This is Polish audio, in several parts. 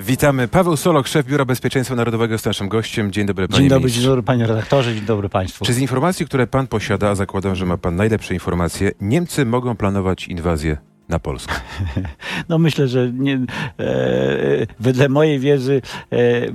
Witamy. Paweł Solok, szef Biura Bezpieczeństwa Narodowego jest naszym gościem. Dzień dobry, panie Dzień dobry, dzień dobry panie redaktorze, dzień dobry państwu. Czy z informacji, które pan posiada, zakładam, że ma pan najlepsze informacje, Niemcy mogą planować inwazję na Polskę? No myślę, że nie, e, wedle mojej wiedzy e, e,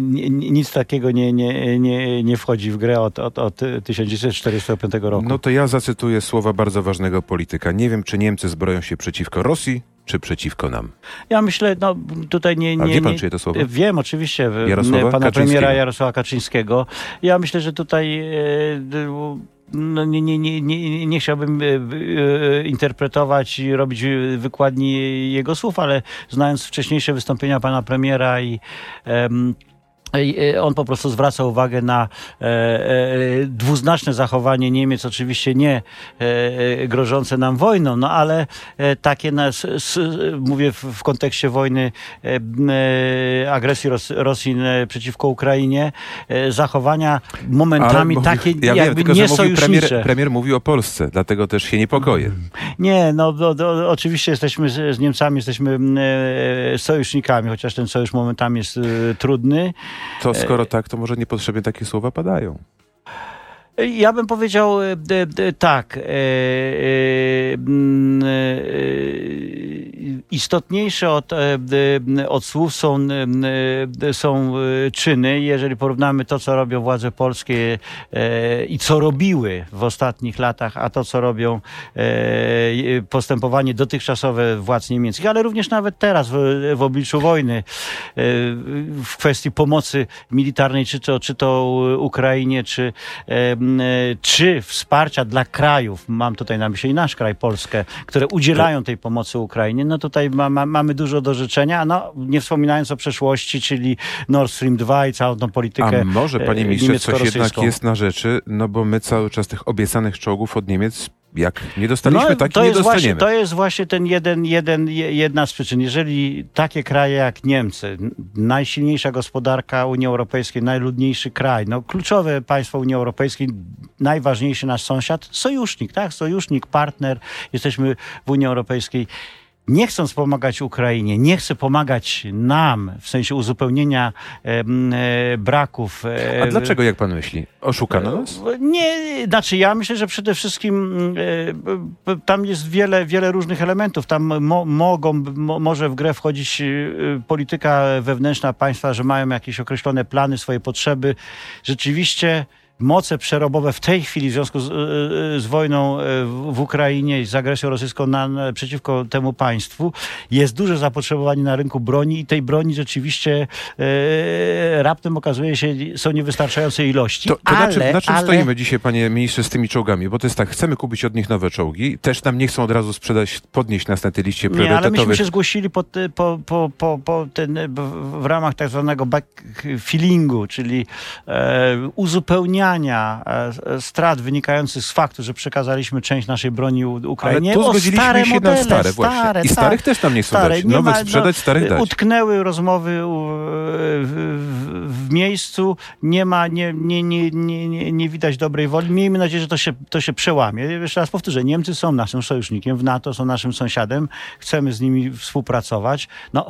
ni- nic takiego nie, nie, nie, nie wchodzi w grę od, od, od 1945 roku. No to ja zacytuję słowa bardzo ważnego polityka. Nie wiem, czy Niemcy zbroją się przeciwko Rosji, czy przeciwko nam. Ja myślę, no tutaj nie... nie A wie pan, nie, czyje to słowa? Wiem, oczywiście, Jarosława pana premiera Jarosława Kaczyńskiego. Ja myślę, że tutaj... e, no nie, nie, nie, nie, nie chciałbym e, e, interpretować i robić wykładni jego słów, ale znając wcześniejsze wystąpienia pana premiera i On po prostu zwraca uwagę na e, e, dwuznaczne zachowanie Niemiec, oczywiście nie e, e, grożące nam wojną, no ale e, takie, nas, s, mówię w, w kontekście wojny, e, agresji Ros, Rosji przeciwko Ukrainie, zachowania momentami mówił- takie ja wiem, jakby tylko że mówił premier, premier mówił o Polsce, dlatego też się niepokoję. Nie, no do, do, oczywiście jesteśmy z, z Niemcami, jesteśmy sojusznikami, chociaż ten sojusz momentami jest trudny. To skoro tak, to może niepotrzebnie takie słowa padają. Ja bym powiedział e, tak. E, e, mm, istotniejsze od, od słów są, są czyny. Jeżeli porównamy to, co robią władze polskie i co robiły w ostatnich latach, a to, co robią postępowanie dotychczasowe władz niemieckich, ale również nawet teraz w, w obliczu wojny w kwestii pomocy militarnej, czy to, czy to Ukrainie, czy, czy wsparcia dla krajów, mam tutaj na myśli nasz kraj, Polskę, które udzielają tej pomocy Ukrainie, no tutaj ma, ma, mamy dużo do życzenia, no nie wspominając o przeszłości, czyli Nord Stream 2 i całą tą politykę A może, panie e, ministrze, coś jednak jest na rzeczy, no bo my cały czas tych obiecanych czołgów od Niemiec, jak nie dostaliśmy, No, to nie jest właśnie, dostaniemy. to jest właśnie ten jeden, jeden, je- jedna z przyczyn. Jeżeli takie kraje jak Niemcy, najsilniejsza gospodarka Unii Europejskiej, najludniejszy kraj, no kluczowe państwo Unii Europejskiej, najważniejszy nasz sąsiad, sojusznik, tak? Sojusznik, partner, jesteśmy w Unii Europejskiej. Nie chcąc pomagać Ukrainie, nie chce pomagać nam w sensie uzupełnienia e, braków. e, A dlaczego, jak pan myśli? Oszukano nas? nie, znaczy ja myślę, że przede wszystkim e, b- tam jest wiele, wiele różnych elementów. Tam mo, mogą, mo, może w grę wchodzić e, polityka wewnętrzna państwa, że mają jakieś określone plany, swoje potrzeby. Rzeczywiście moce przerobowe w tej chwili w związku z, e, z wojną e, w Ukrainie i z agresją rosyjską na, przeciwko temu państwu jest duże zapotrzebowanie na rynku broni i tej broni rzeczywiście e, raptem okazuje się są niewystarczające ilości. To, to ale, na czym, na czym ale... stoimy dzisiaj, panie ministrze, z tymi czołgami? Bo to jest tak, chcemy kupić od nich nowe czołgi, też nam nie chcą od razu sprzedać, podnieść nas na tej liście Nie, ale myśmy priorytetowych. się zgłosili po, po, po, po, po ten, w, w ramach tak zwanego backfillingu, czyli e, uzupełniania e, strat wynikających z faktu, że przekazaliśmy część naszej broni U- Ale Ukrainie. tu zgodziliśmy stare się modele, na stare właśnie. Stare, I starych też nam nie chcą stare. dać. Nie Nowych ma- sprzedać, starych dać. Utknęły rozmowy u- w, w, w miejscu, nie ma, nie, nie, nie, nie, nie, widać dobrej woli. Miejmy nadzieję, że to się, to się przełamie. Jeszcze raz powtórzę, Niemcy są naszym sojusznikiem, w NATO są naszym sąsiadem, chcemy z nimi współpracować, no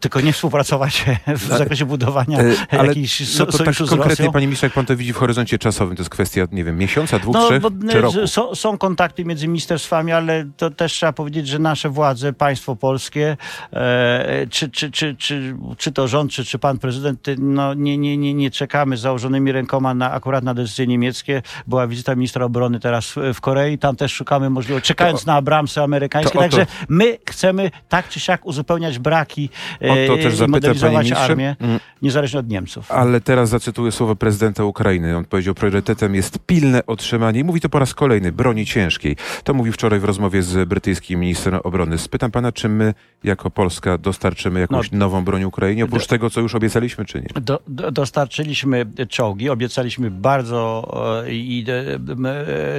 tylko nie współpracować w zakresie budowania E, Ale jakichś so, no to tak sojuszu z konkretnie, Rosją. panie ministrze, jak pan to widzi w horyzoncie czasowym, to jest kwestia, nie wiem, miesiąca, dwóch, No, trzech, bo, czy e, roku? są, są kontakty między ministerstwami, ale to też trzeba powiedzieć, że nasze władze, państwo polskie, e, czy, czy, czy, czy, czy to rząd, czy, czy pan prezydent, no, nie, nie, nie, nie czekamy z założonymi rękoma na, akurat na decyzje niemieckie. Była wizyta ministra obrony teraz w, Korei, tam też szukamy możliwości, czekając To- na Abramsy amerykańskie. to o to- Także my chcemy tak czy siak uzupełniać braki O to e, też i zapytam, modernizować armię, Mm. niezależnie od Niemców. Ale teraz zacytuję słowo prezydenta Ukrainy. On powiedział, priorytetem jest pilne otrzymanie, i mówi to po raz kolejny, broni ciężkiej. To mówił wczoraj w rozmowie z brytyjskim ministrem obrony. Spytam pana, czy my jako Polska dostarczymy jakąś No. nową broń Ukrainie, oprócz tego, co już obiecaliśmy, czy nie? Do, do, dostarczyliśmy czołgi, obiecaliśmy bardzo e, i e,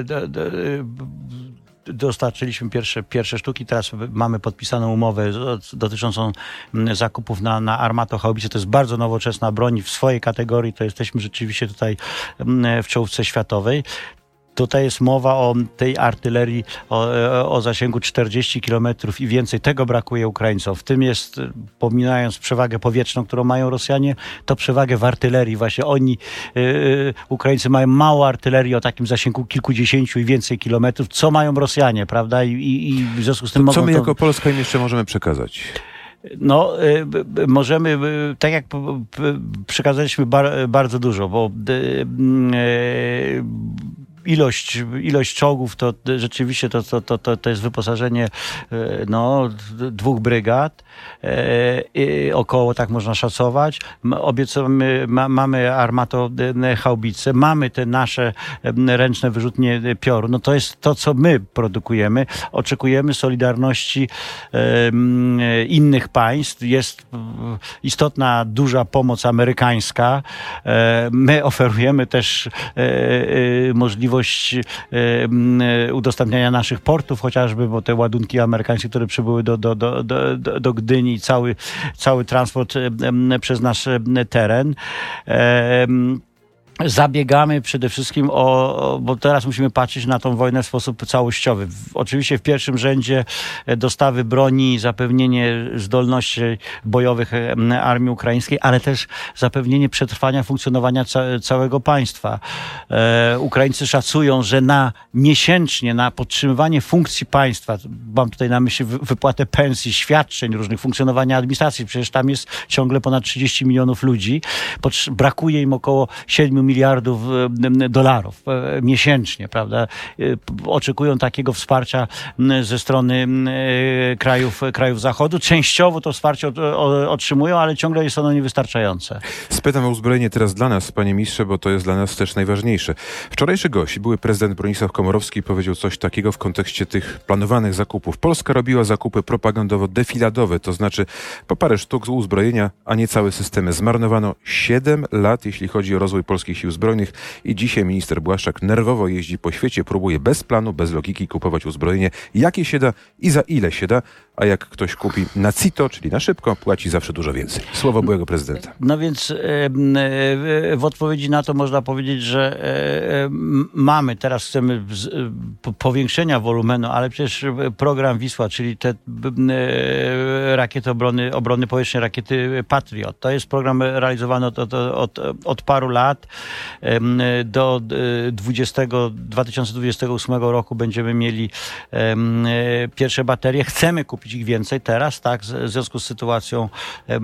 do, do, e, dostarczyliśmy pierwsze, pierwsze sztuki. Teraz mamy podpisaną umowę dotyczącą m, zakupów na, na Armato. To jest bardzo nowoczesna broń w swojej kategorii. To jesteśmy rzeczywiście tutaj m, w czołówce światowej. Tutaj jest mowa o tej artylerii o, o zasięgu 40 km i więcej. Tego brakuje Ukraińcom. W tym jest, pominając przewagę powietrzną, którą mają Rosjanie, to przewagę w artylerii. Właśnie oni, yy, Ukraińcy mają mało artylerii o takim zasięgu kilkudziesięciu i więcej kilometrów. Co mają Rosjanie, prawda? I, i, i w związku z tym to, Co my to... jako Polska im jeszcze możemy przekazać? No, możemy, tak jak przekazaliśmy bardzo dużo, bo ilość, ilość czołgów to rzeczywiście to, to, to, to jest wyposażenie no, dwóch brygad, e, około tak można szacować. Obiecamy, ma, mamy armato haubice, mamy te nasze ręczne wyrzutnie pioru. No to jest to, co my produkujemy. Oczekujemy solidarności innych państw. Jest istotna, duża pomoc amerykańska. E, my oferujemy też e, możliwość możliwość e, udostępniania naszych portów chociażby, bo te ładunki amerykańskie, które przybyły do, do, do, do, do Gdyni, cały, cały transport przez nasz teren zabiegamy przede wszystkim o, bo teraz musimy patrzeć na tą wojnę w sposób całościowy. Oczywiście w pierwszym rzędzie e, dostawy broni, zapewnienie zdolności bojowych armii ukraińskiej, ale też zapewnienie przetrwania funkcjonowania ca całego państwa. E, Ukraińcy szacują, że na miesięcznie, na podtrzymywanie funkcji państwa, mam tutaj na myśli wypłatę pensji, świadczeń różnych, funkcjonowania administracji, przecież tam jest ciągle ponad 30 milionów ludzi, brakuje im około 7 miliardów dolarów e, miesięcznie, prawda? E, oczekują takiego wsparcia ze strony e, krajów, krajów Zachodu. Częściowo to wsparcie otrzymują, ale ciągle jest ono niewystarczające. Spytam o uzbrojenie teraz dla nas, panie ministrze, bo to jest dla nas też najważniejsze. Wczorajszy gość, były prezydent Bronisław Komorowski, powiedział coś takiego w kontekście tych planowanych zakupów. Polska robiła zakupy propagandowo-defiladowe, to znaczy po parę sztuk uzbrojenia, a nie całe systemy. Zmarnowano 7 lat, jeśli chodzi o rozwój polskich polskich sił zbrojnych. I dzisiaj minister Błaszczak nerwowo jeździ po świecie, próbuje bez planu, bez logiki kupować uzbrojenie, jakie się da i za ile się da, a jak ktoś kupi na CITO, czyli na szybko, płaci zawsze dużo więcej. Słowo byłego prezydenta. No więc e, w odpowiedzi na to można powiedzieć, że e, mamy, teraz chcemy powiększenia wolumenu, ale przecież program Wisła, czyli te rakiety obrony, obrony powietrznej, rakiety Patriot, to jest program realizowany od, od, od, od paru lat. Do 20, 2028 roku będziemy mieli pierwsze baterie. Chcemy kupić kupić ich więcej teraz, tak, w związku z sytuacją e,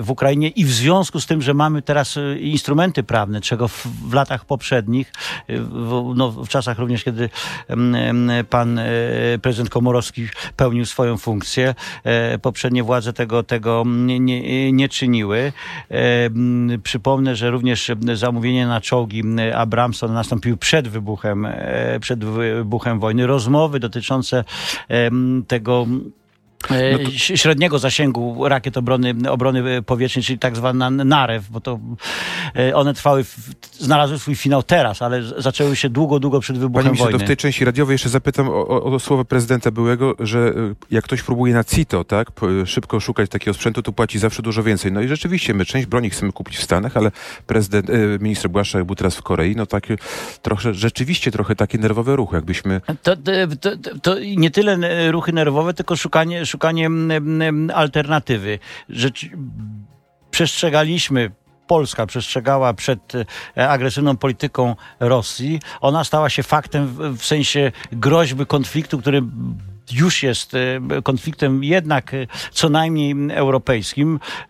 w Ukrainie i w związku z tym, że mamy teraz e, instrumenty prawne, czego w, w latach poprzednich, e, w, no, w czasach również, kiedy pan prezydent Komorowski pełnił swoją funkcję, poprzednie władze tego, tego nie, nie, nie czyniły. Przypomnę, że również zamówienie na czołgi Abramson nastąpiły przed wybuchem, przed wybuchem wojny. Rozmowy dotyczące tego E, no to... średniego zasięgu rakiet obrony, obrony powietrznej, czyli tak zwana NAREW, bo to e, one trwały, znalazły swój finał teraz, ale zaczęły się długo, długo przed wybuchem Panie wojny. to w tej części radiowej jeszcze zapytam o, o, o słowo prezydenta byłego, że e, jak ktoś próbuje na CITO, tak, szybko szukać takiego sprzętu, to płaci zawsze dużo więcej. No i rzeczywiście, my część broni chcemy kupić w Stanach, ale prezydent, minister Błaszczak był teraz w Korei, no takie trochę, rzeczywiście trochę takie nerwowe ruchy, jakbyśmy... To, to, to, to nie tyle ruchy nerwowe, tylko szukanie szukanie alternatywy. Rzecz, przestrzegaliśmy Polska przestrzegała przed e, agresywną polityką Rosji. Ona stała się faktem w sensie groźby konfliktu, który już jest e, konfliktem jednak e, co najmniej europejskim e,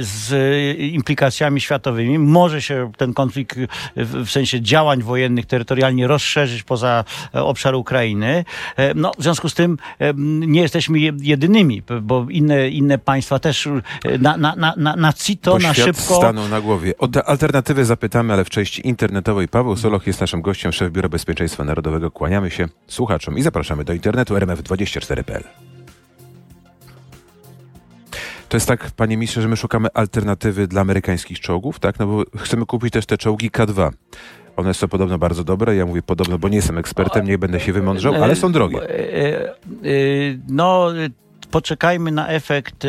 z implikacjami światowymi. Może się ten konflikt w sensie działań wojennych terytorialnie rozszerzyć poza obszar Ukrainy. No, w związku z tym nie jesteśmy jedynymi, bo inne, inne państwa też na, na, na, na CITO, bo na szybko... stanął na głowie. O te alternatywy zapytamy, ale w części internetowej Paweł Soloch jest naszym gościem, szef Biura Bezpieczeństwa Narodowego. Kłaniamy się słuchaczom i zapraszamy do internetu RMF 24.pl. To jest tak, panie ministrze, że my szukamy alternatywy dla amerykańskich czołgów, tak? No bo chcemy kupić też te czołgi K2. One są podobno bardzo dobre. Ja mówię podobno, bo nie jestem ekspertem, nie będę się wymądrzał, ale są drogie. E, e, no, poczekajmy na efekt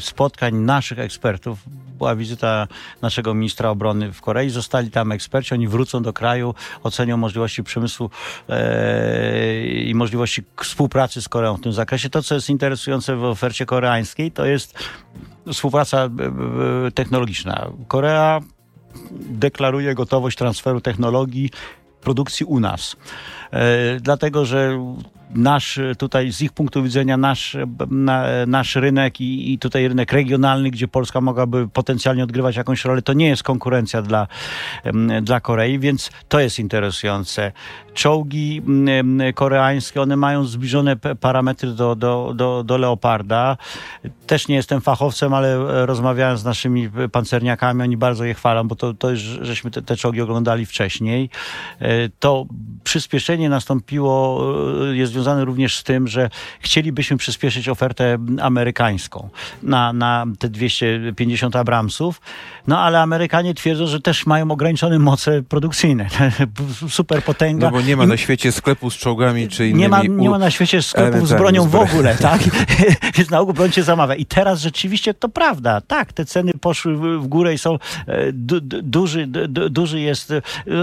spotkań naszych ekspertów była wizyta naszego ministra obrony w Korei, zostali tam eksperci, oni wrócą do kraju, ocenią możliwości przemysłu e, i możliwości współpracy z Koreą w tym zakresie. To, co jest interesujące w ofercie koreańskiej, to jest współpraca e, e, technologiczna. Korea deklaruje gotowość transferu technologii produkcji u nas. E, dlatego, że nasz tutaj z ich punktu widzenia nasz, na, nasz rynek i, i, tutaj rynek regionalny, gdzie Polska mogłaby potencjalnie odgrywać jakąś rolę, to nie jest konkurencja dla, dla Korei, więc to jest interesujące. Czołgi koreańskie, one mają zbliżone parametry do, do, do, do Leoparda. Też nie jestem fachowcem, ale rozmawiałem z naszymi pancerniakami, oni bardzo je chwalą, bo to, to już, żeśmy te, te czołgi oglądali wcześniej. E, to przyspieszenie nastąpiło, e, jest związane również z tym, że chcielibyśmy przyspieszyć ofertę amerykańską na, na te 250 Abramsów, no ale Amerykanie twierdzą, że też mają ograniczone moce produkcyjne. Super potęga. No bo nie ma na świecie sklepu z czołgami czy innymi Nie ma, nie ma na świecie sklepów z bronią w ogóle, tak? Więc na ogół broń się zamawia. I teraz rzeczywiście to prawda. Tak, te ceny poszły w górę i są e, du, duży, du, duży jest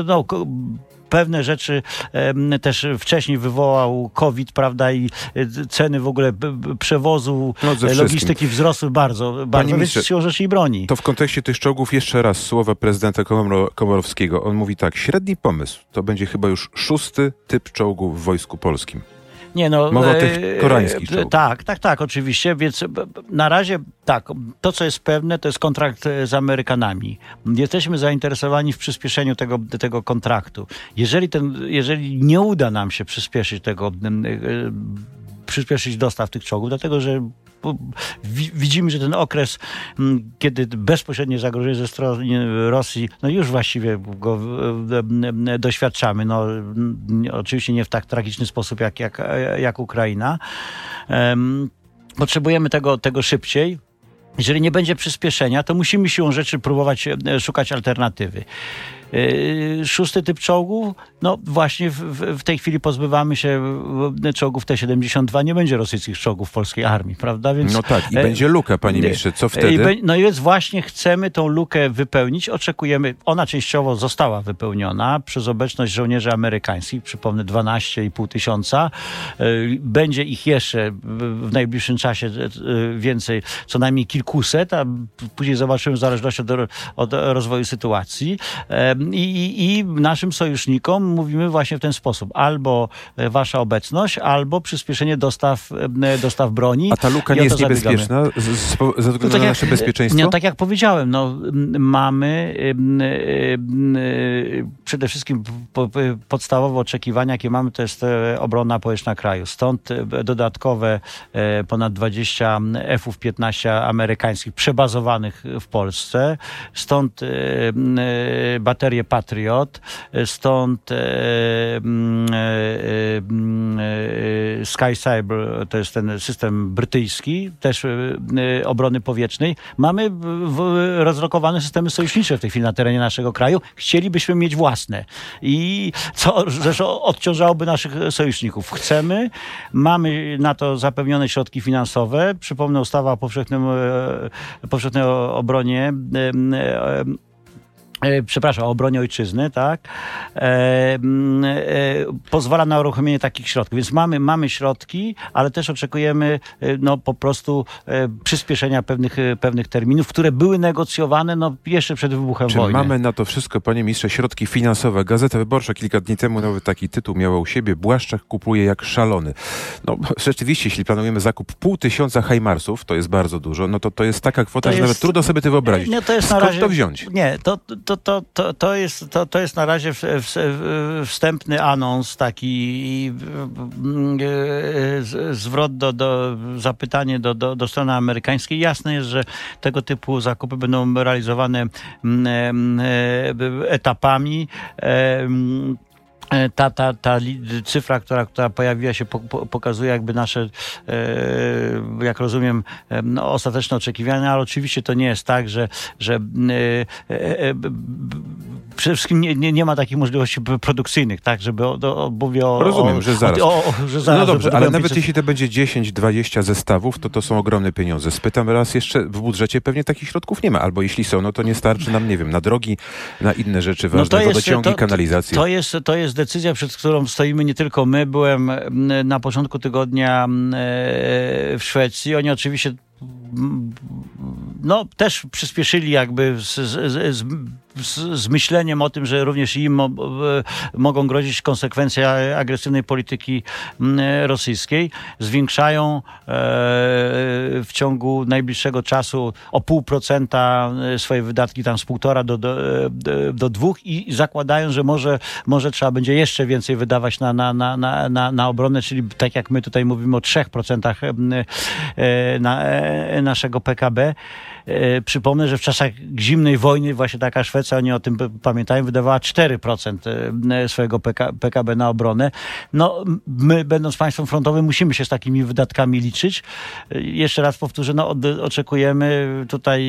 no, pewne rzeczy też wcześniej wywołał COVID, prawda, i e, ceny w ogóle przewozu, no, logistyki wzrosły bardzo, bardzo, więc siłą rzeczy i broni. To w kontekście tych czołgów jeszcze raz słowa prezydenta Komorowskiego. On mówi tak, średni pomysł to będzie chyba już szósty typ czołgów w Wojsku Polskim. Nie no, Mowa o tych e, koreańskich czołgów. Tak, tak, tak, oczywiście, więc na razie tak, to co jest pewne, to jest kontrakt e, z Amerykanami. Jesteśmy zainteresowani w przyspieszeniu tego, tego kontraktu. Jeżeli, ten, jeżeli nie uda nam się przyspieszyć tego, e, przyspieszyć dostaw tych czołgów, dlatego że widzimy, że ten okres, kiedy bezpośrednie zagrożenie ze strony Rosji, no już właściwie go doświadczamy. No, oczywiście nie w tak tragiczny sposób jak, jak, jak Ukraina. Potrzebujemy tego, tego szybciej. Jeżeli nie będzie przyspieszenia, to musimy siłą rzeczy próbować e, szukać alternatywy. E, szósty typ czołgów, no właśnie w, w, tej chwili pozbywamy się czołgów T-72, nie będzie rosyjskich czołgów w polskiej armii, prawda? Więc, no tak, i e, będzie luka, panie ministrze, co wtedy? no i więc właśnie chcemy tą lukę wypełnić, oczekujemy, ona częściowo została wypełniona przez obecność żołnierzy amerykańskich, przypomnę 12,5 tysiąca, będzie ich jeszcze w najbliższym czasie więcej, co najmniej kilkuset, a później zobaczymy w zależności od, od rozwoju sytuacji. I, I, naszym sojusznikom mówimy właśnie w ten sposób. Albo e, wasza obecność, albo przyspieszenie dostaw, e, dostaw broni. A ta luka nie jest niebezpieczna ze względu tak na nasze bezpieczeństwo? Nie, tak jak powiedziałem, no, mamy przede wszystkim podstawowe oczekiwania, jakie mamy, to jest e, obrona powietrzna kraju. Stąd dodatkowe ponad 20 F-15 amerykańskich przebazowanych w Polsce. Stąd baterie baterie Patriot, stąd e, mm, e, e, Sky Cyber, to jest ten system brytyjski, też obrony powietrznej. Mamy rozlokowane systemy sojusznicze w tej chwili na terenie naszego kraju. Chcielibyśmy mieć własne. I co zresztą odciążałoby naszych sojuszników. Chcemy, mamy na to zapewnione środki finansowe. Przypomnę ustawa o powszechnym, powszechnej obronie E, przepraszam, o obronie ojczyzny, tak, e, e, pozwala na uruchomienie takich środków. Więc mamy, mamy środki, ale też oczekujemy e, no, po prostu e, przyspieszenia pewnych, e, pewnych terminów, które były negocjowane no, jeszcze przed wybuchem Czy wojny. mamy na to wszystko, panie ministrze, środki finansowe? Gazeta Wyborcza kilka dni temu nawet taki tytuł miała u siebie, Błaszczak kupuje jak szalony. No rzeczywiście, jeśli planujemy zakup pół tysiąca Hajmarsów, to jest bardzo dużo, no to to jest taka kwota, to że jest, nawet trudno sobie to wyobrazić. Nie, to jest Skąd na razie, to wziąć? Nie, to, to to, to, to, jest, to, to jest na razie wstępny anons, taki zwrot do, do zapytanie do, do, do strony amerykańskiej. Jasne jest, że tego typu zakupy będą realizowane etapami. E, ta, ta, ta cyfra, która, która pojawiła się, pokazuje jakby nasze, e, jak rozumiem, e, no, ostateczne oczekiwania, ale oczywiście to nie jest tak, że, że przede wszystkim nie, nie, nie ma takich możliwości produkcyjnych, tak, żeby o, o, mówię o... Rozumiem, o, że zaraz. O, o, że zaraz no dobrze, ale nawet 500 jeśli to będzie 10-20 zestawów, to to są ogromne pieniądze. Spytam raz jeszcze, w budżecie pewnie takich środków nie ma, albo jeśli są, no to nie starczy nam, nie wiem, na drogi, na inne rzeczy ważne, No to jest- wodociągi, to- kanalizacje. To jest, to jest decyzja, przed którą stoimy nie tylko my. Byłem na początku tygodnia e, w Szwecji. Oni oczywiście no, też przyspieszyli jakby z, z, z, z, z myśleniem o tym, że również im e, mogą grozić konsekwencje agresywnej polityki mm, rosyjskiej. Zwiększają e, w ciągu najbliższego czasu o pół procenta e, swoje wydatki tam z półtora do, do, do, dwóch i zakładają, że może, może trzeba będzie jeszcze więcej wydawać na, na, na, na, na, na obronę, czyli tak jak my tutaj mówimy o 3% e, na, e, naszego PKB. E, Przypomnę, że w czasach zimnej wojny właśnie taka Szwecja, oni o tym pamiętają, wydawała 4% e, swojego PK, PKB na obronę. No, my, będąc państwem frontowym, musimy się z takimi wydatkami liczyć. E, Jeszcze raz powtórzę, no, oczekujemy tutaj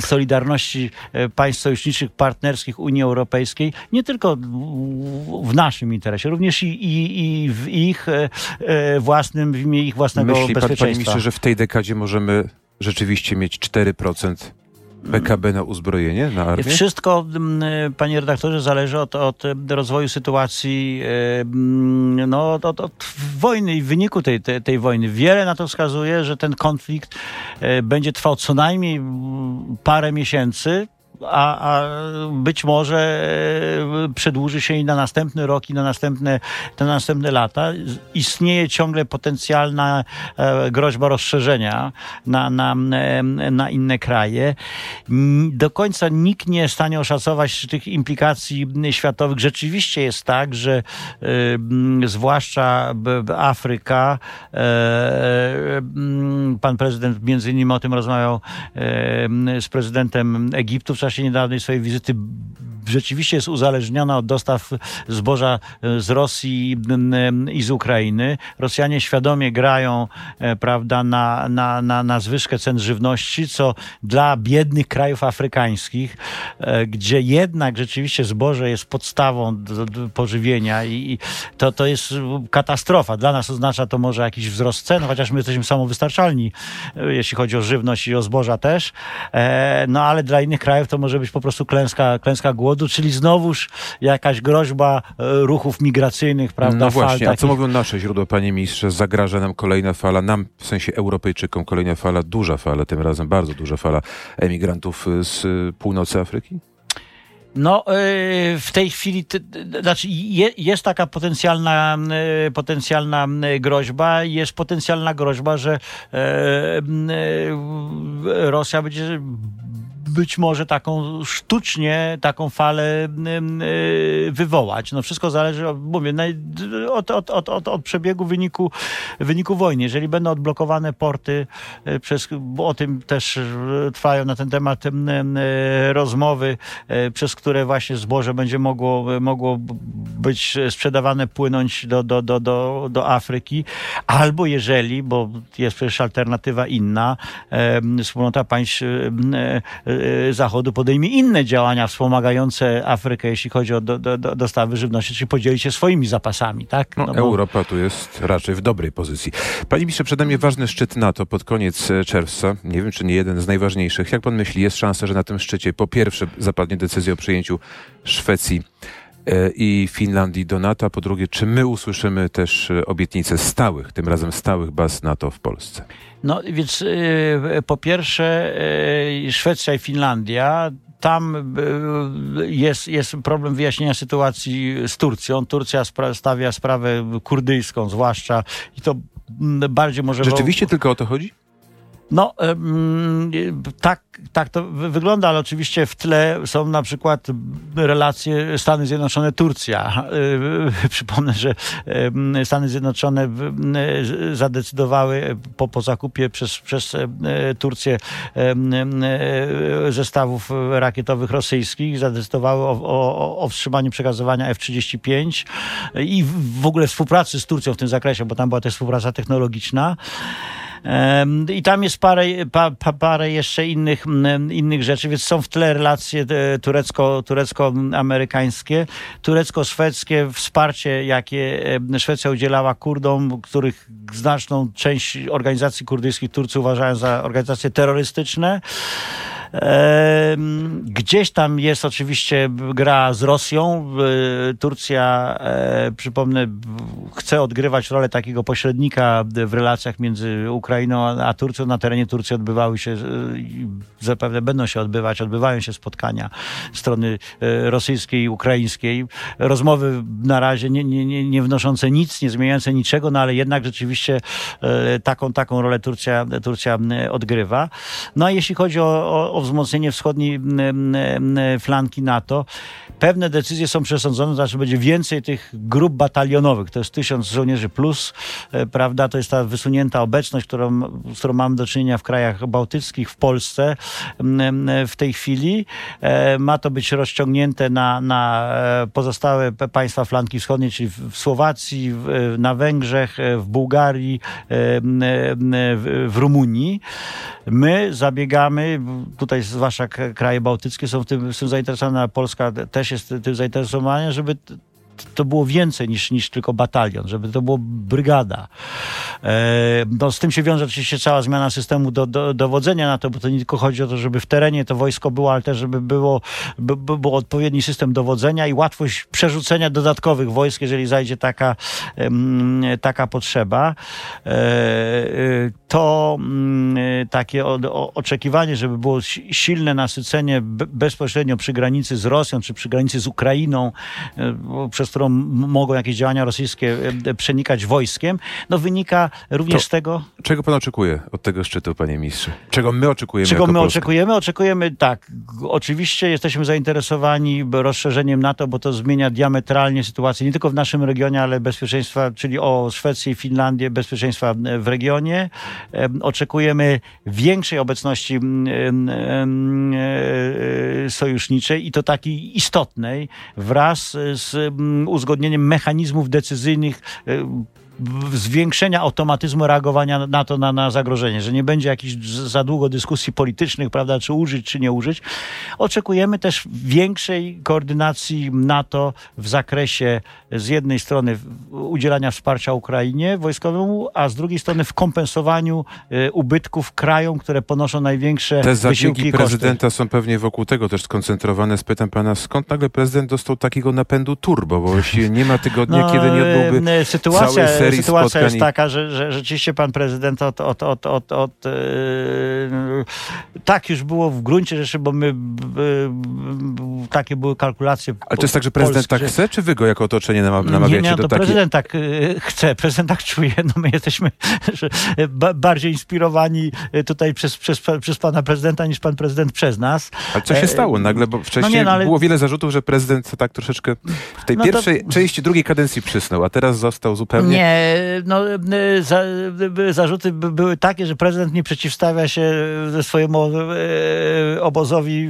solidarności państw sojuszniczych, partnerskich Unii Europejskiej, nie tylko w- naszym interesie, również i, i, i w ich własnym, w imię ich własnego Myśli pan, panie bezpieczeństwa. ministrze, że w tej dekadzie możemy rzeczywiście mieć 4% PKB na uzbrojenie, na armię? Wszystko, m, panie redaktorze, zależy od, od rozwoju sytuacji, e, m, no, od, od, wojny i wyniku tej, tej, tej wojny. Wiele na to wskazuje, że ten konflikt e, będzie trwał co najmniej m, parę miesięcy. A, a być może e, przedłuży się i na następny rok, i na następne, na następne lata. Istnieje ciągle potencjalna e, groźba rozszerzenia na, na, em, na inne kraje. Do końca nikt nie jest w stanie oszacować tych implikacji światowych. Rzeczywiście jest tak, że e, zwłaszcza Afryka, e, pan prezydent między innymi o tym rozmawiał e, z prezydentem Egiptu w czasie niedawnej swojej wizyty, rzeczywiście jest uzależniona od dostaw zboża e, z Rosji i z Ukrainy. Rosjanie świadomie grają e, prawda, na, na, na, na zwyżkę cen żywności, co dla biednych krajów afrykańskich, e, gdzie jednak rzeczywiście zboże jest podstawą do, do pożywienia i, to, to jest katastrofa. Dla nas oznacza to może jakiś wzrost cen, chociaż my jesteśmy samowystarczalni, jeśli chodzi o żywność i o zboża też. No ale dla innych krajów to może być po prostu klęska, klęska głodu, czyli znowuż jakaś groźba e, ruchów migracyjnych, prawda? No właśnie, a co takich. mówią nasze źródła, panie ministrze? Zagraża nam kolejna fala, nam, w sensie Europejczykom, kolejna fala, duża fala, tym razem bardzo duża fala emigrantów z y, północy Afryki? No, e, w tej chwili, znaczy je, jest taka potencjalna, e, potencjalna groźba, jest potencjalna groźba, że e, e, Rosja będzie być może taką sztucznie taką falę wywołać. No wszystko zależy, mówię, od, od, od, od, od przebiegu wyniku, wyniku wojny. Jeżeli będą odblokowane porty, e, przez, o tym też e, trwają na ten temat e, rozmowy, przez które właśnie zboże będzie mogło, mogło być sprzedawane, płynąć do, do, do, do, do Afryki, albo jeżeli, bo jest przecież alternatywa inna, wspólnota państw Zachodu podejmie inne działania wspomagające Afrykę, jeśli chodzi o do, do, do dostawy żywności, czyli podzieli się swoimi zapasami, tak? No, No bo- Europa tu jest raczej w dobrej pozycji. Panie ministrze, przed nami ważny szczyt NATO pod koniec e, czerwca. Nie wiem, czy nie jeden z najważniejszych. Jak pan myśli, jest szansa, że na tym szczycie po pierwsze zapadnie decyzja o przyjęciu Szwecji i Finlandii do NATO, po drugie, czy my usłyszymy też e, obietnice stałych, tym razem stałych baz NATO w Polsce? No więc y, po pierwsze Szwecja i Finlandia. Tam jest, jest problem wyjaśnienia sytuacji z Turcją. Turcja spra- stawia sprawę kurdyjską zwłaszcza i to bardziej może... Rzeczywiście tylko o to chodzi? No, tak, tak to wy- wygląda, ale oczywiście w tle są na przykład relacje Stany Zjednoczone-Turcja. Y, Przypomnę, że Stany Zjednoczone zadecydowały po, po zakupie przez, przez e, Turcję e, zestawów rakietowych rosyjskich, zadecydowały o, o, o wstrzymaniu przekazywania F-35 i w ogóle współpracy z Turcją w tym zakresie, bo tam była też współpraca technologiczna. I tam jest parę, pa, pa, parę jeszcze innych, innych rzeczy, więc są w tle relacje e, turecko, turecko-amerykańskie, turecko-szwedzkie, wsparcie, jakie Szwecja udzielała Kurdom, których znaczną część organizacji kurdyjskich Turcy uważają za organizacje terrorystyczne. Gdzieś tam jest oczywiście gra z Rosją. Turcja, e, przypomnę, chce odgrywać rolę takiego pośrednika w relacjach między Ukrainą a Turcją. Na terenie Turcji odbywały się, zapewne będą się odbywać, odbywają się spotkania strony e, rosyjskiej i ukraińskiej. Rozmowy na razie nie, nie, nie wnoszące nic, nie zmieniające niczego, no ale jednak rzeczywiście e, taką, taką rolę Turcja, Turcja odgrywa. No a jeśli chodzi o, o o wzmocnienie wschodniej flanki NATO. Pewne decyzje są przesądzone, to znaczy będzie więcej tych grup batalionowych. To jest tysiąc żołnierzy plus, e, prawda? To jest ta wysunięta obecność, którą, z którą mamy do czynienia w krajach bałtyckich, w Polsce w tej chwili. E, ma to być rozciągnięte na, na e, pozostałe państwa flanki wschodniej, czyli w Słowacji, na Węgrzech, w Bułgarii, w Rumunii. My zabiegamy, tutaj zwłaszcza kraje bałtyckie są tym, tym zainteresowane, a Polska też jest tym zainteresowana, żeby to było więcej niż, niż tylko batalion, żeby to było brygada. E, no, z tym się wiąże oczywiście cała zmiana systemu do, do, dowodzenia na to, bo to nie tylko chodzi o to, żeby w terenie to wojsko było, ale też żeby było, by, by był odpowiedni system dowodzenia i łatwość przerzucenia dodatkowych wojsk, jeżeli zajdzie taka, taka potrzeba. E, e, to mm, takie oczekiwanie, żeby było silne nasycenie bezpośrednio przy granicy z Rosją, czy przy granicy z Ukrainą, przez przez którą mogą jakieś działania rosyjskie e, przenikać wojskiem, no wynika również to z tego... Czego pan oczekuje od tego szczytu, panie ministrze? Czego my oczekujemy Czego my Polska? oczekujemy? Oczekujemy, tak, oczywiście jesteśmy zainteresowani rozszerzeniem NATO, bo to zmienia diametralnie sytuację nie tylko w naszym regionie, ale bezpieczeństwa, czyli o Szwecję i Finlandię, bezpieczeństwa w regionie. Oczekujemy większej obecności e, sojuszniczej i to takiej istotnej wraz z uzgodnieniem mechanizmów decyzyjnych e, zwiększenia automatyzmu reagowania na to, na, na zagrożenie, że nie będzie jakichś za długo dyskusji politycznych, prawda, czy użyć, czy nie użyć. Oczekujemy też większej koordynacji NATO w zakresie z jednej strony udzielania wsparcia Ukrainie wojskowemu, a z drugiej strony w kompensowaniu y, ubytków krajom, które ponoszą największe Te zabiegi prezydenta są pewnie wokół tego też skoncentrowane. Spytam pana, skąd nagle prezydent dostał takiego napędu turbo, bo właściwie nie ma tygodnia, no, kiedy nie odbyłby y, sytuacja, całej serii sytuacja spotkań. jest taka, że, że rzeczywiście pan prezydent od, od, od, od, od yy, tak już było w gruncie rzeczy, bo my yy, takie były kalkulacje. Ale to jest tak, że prezydent Polski, tak chce, czy wy go jako otoczenie namawiacie nie, nie, do to takiej... prezydent tak yy, chce, prezydent tak czuje. No my jesteśmy że, bardziej inspirowani tutaj przez, przez, przez pana prezydenta niż pan prezydent przez nas. Ale co się e, stało nagle, bo wcześniej no nie, no, ale... było wiele zarzutów, że prezydent tak troszeczkę w tej no pierwszej to... części drugiej kadencji przysnął, a teraz został zupełnie... Nie, no, za, zarzuty były takie, że prezydent nie przeciwstawia się swojemu e, obozowi,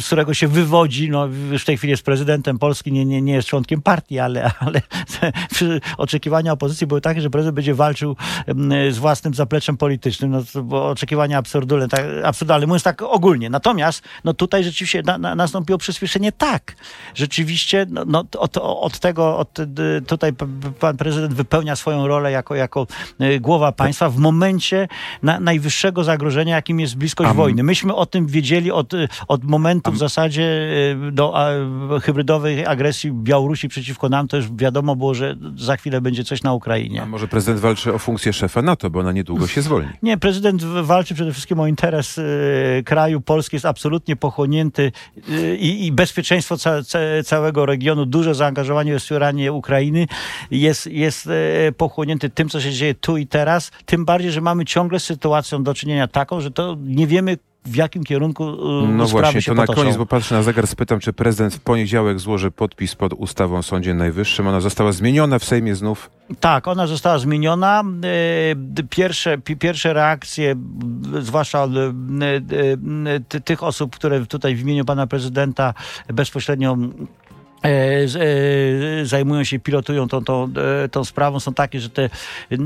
z którego się wywodzi. No, w tej chwili jest prezydentem Polski, nie, nie, nie jest członkiem partii, ale, ale oczekiwania opozycji były takie, że prezydent będzie walczył z własnym zapleczem politycznym. No, było oczekiwania absurdalne, tak, absurdalne, mówiąc tak ogólnie. Natomiast no, tutaj rzeczywiście na, na, nastąpiło przyspieszenie tak. Rzeczywiście no, no od, od tego, od, tutaj pan prezydent wypełnia swoją rolę jako, jako e, głowa państwa w momencie na, najwyższego zagrożenia, jakim jest bliskość wojny. Myśmy o tym wiedzieli od, od momentu w zasadzie e, do a, hybrydowej agresji Białorusi przeciwko nam. To już wiadomo było, że za chwilę będzie coś na Ukrainie. A może prezydent walczy o funkcję szefa NATO, bo ona niedługo się zwolni. Nie, prezydent walczy przede wszystkim o interes y, kraju. Polski jest absolutnie pochłonięty y, i bezpieczeństwo ca, ca, całego regionu, duże zaangażowanie w wspieranie Ukrainy jest, jest y, pochłonięty tym, co się dzieje tu i teraz, tym bardziej, że mamy ciągle sytuacją do czynienia taką, że to nie wiemy, w jakim kierunku y, No właśnie, to na koniec, bo patrzę na zegar, spytam, czy prezydent w poniedziałek złoży podpis pod ustawą o Sądzie Najwyższym. Ona została zmieniona w Sejmie znów? Tak, ona została zmieniona. Y, pierwsze, pierwsze reakcje, zwłaszcza tych osób, które tutaj w imieniu pana prezydenta bezpośrednio e, e, zajmują się, pilotują tą, tą, e, tą sprawą, są takie, że te e, e,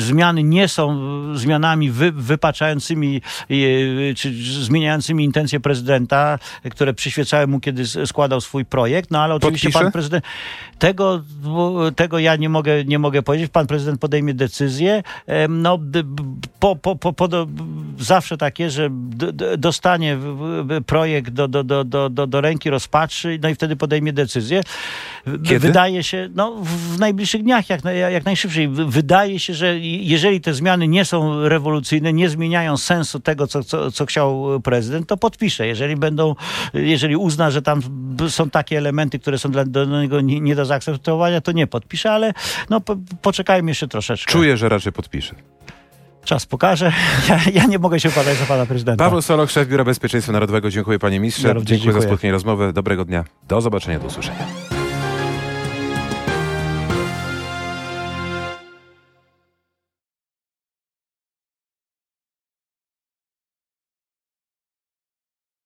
zmiany nie są zmianami wy, wypaczającymi e, czy zmieniającymi intencje prezydenta, które przyświecały mu, kiedy składał swój projekt, no ale oczywiście Podpisze? pan prezydent tego, tego ja nie mogę, nie mogę powiedzieć. Pan prezydent podejmie decyzję. No, po, po, po, po zawsze takie, że dostanie projekt do, do, do, do, do ręki, rozpatrzy, no i wtedy podejmie decyzję. Kiedy? Wydaje się, no w najbliższych dniach, jak, jak najszybciej. Wydaje się, że jeżeli te zmiany nie są rewolucyjne, nie zmieniają sensu tego, co, co, co chciał prezydent, to podpisze. Jeżeli będą, jeżeli uzna, że tam są takie elementy, które są dla do niego nie, nie do zaakceptowania, to nie podpisze, ale no po, poczekajmy jeszcze troszeczkę. Czuję, że raczej podpisze. Czas pokaże. Ja, ja nie mogę się upadać za pana prezydenta. Paweł Solok, szef Biura Bezpieczeństwa Narodowego. Dziękuję panie ministrze. Również dziękuję za dziękuję. spotkanie rozmowę. Dobrego dnia. Do zobaczenia, do usłyszenia.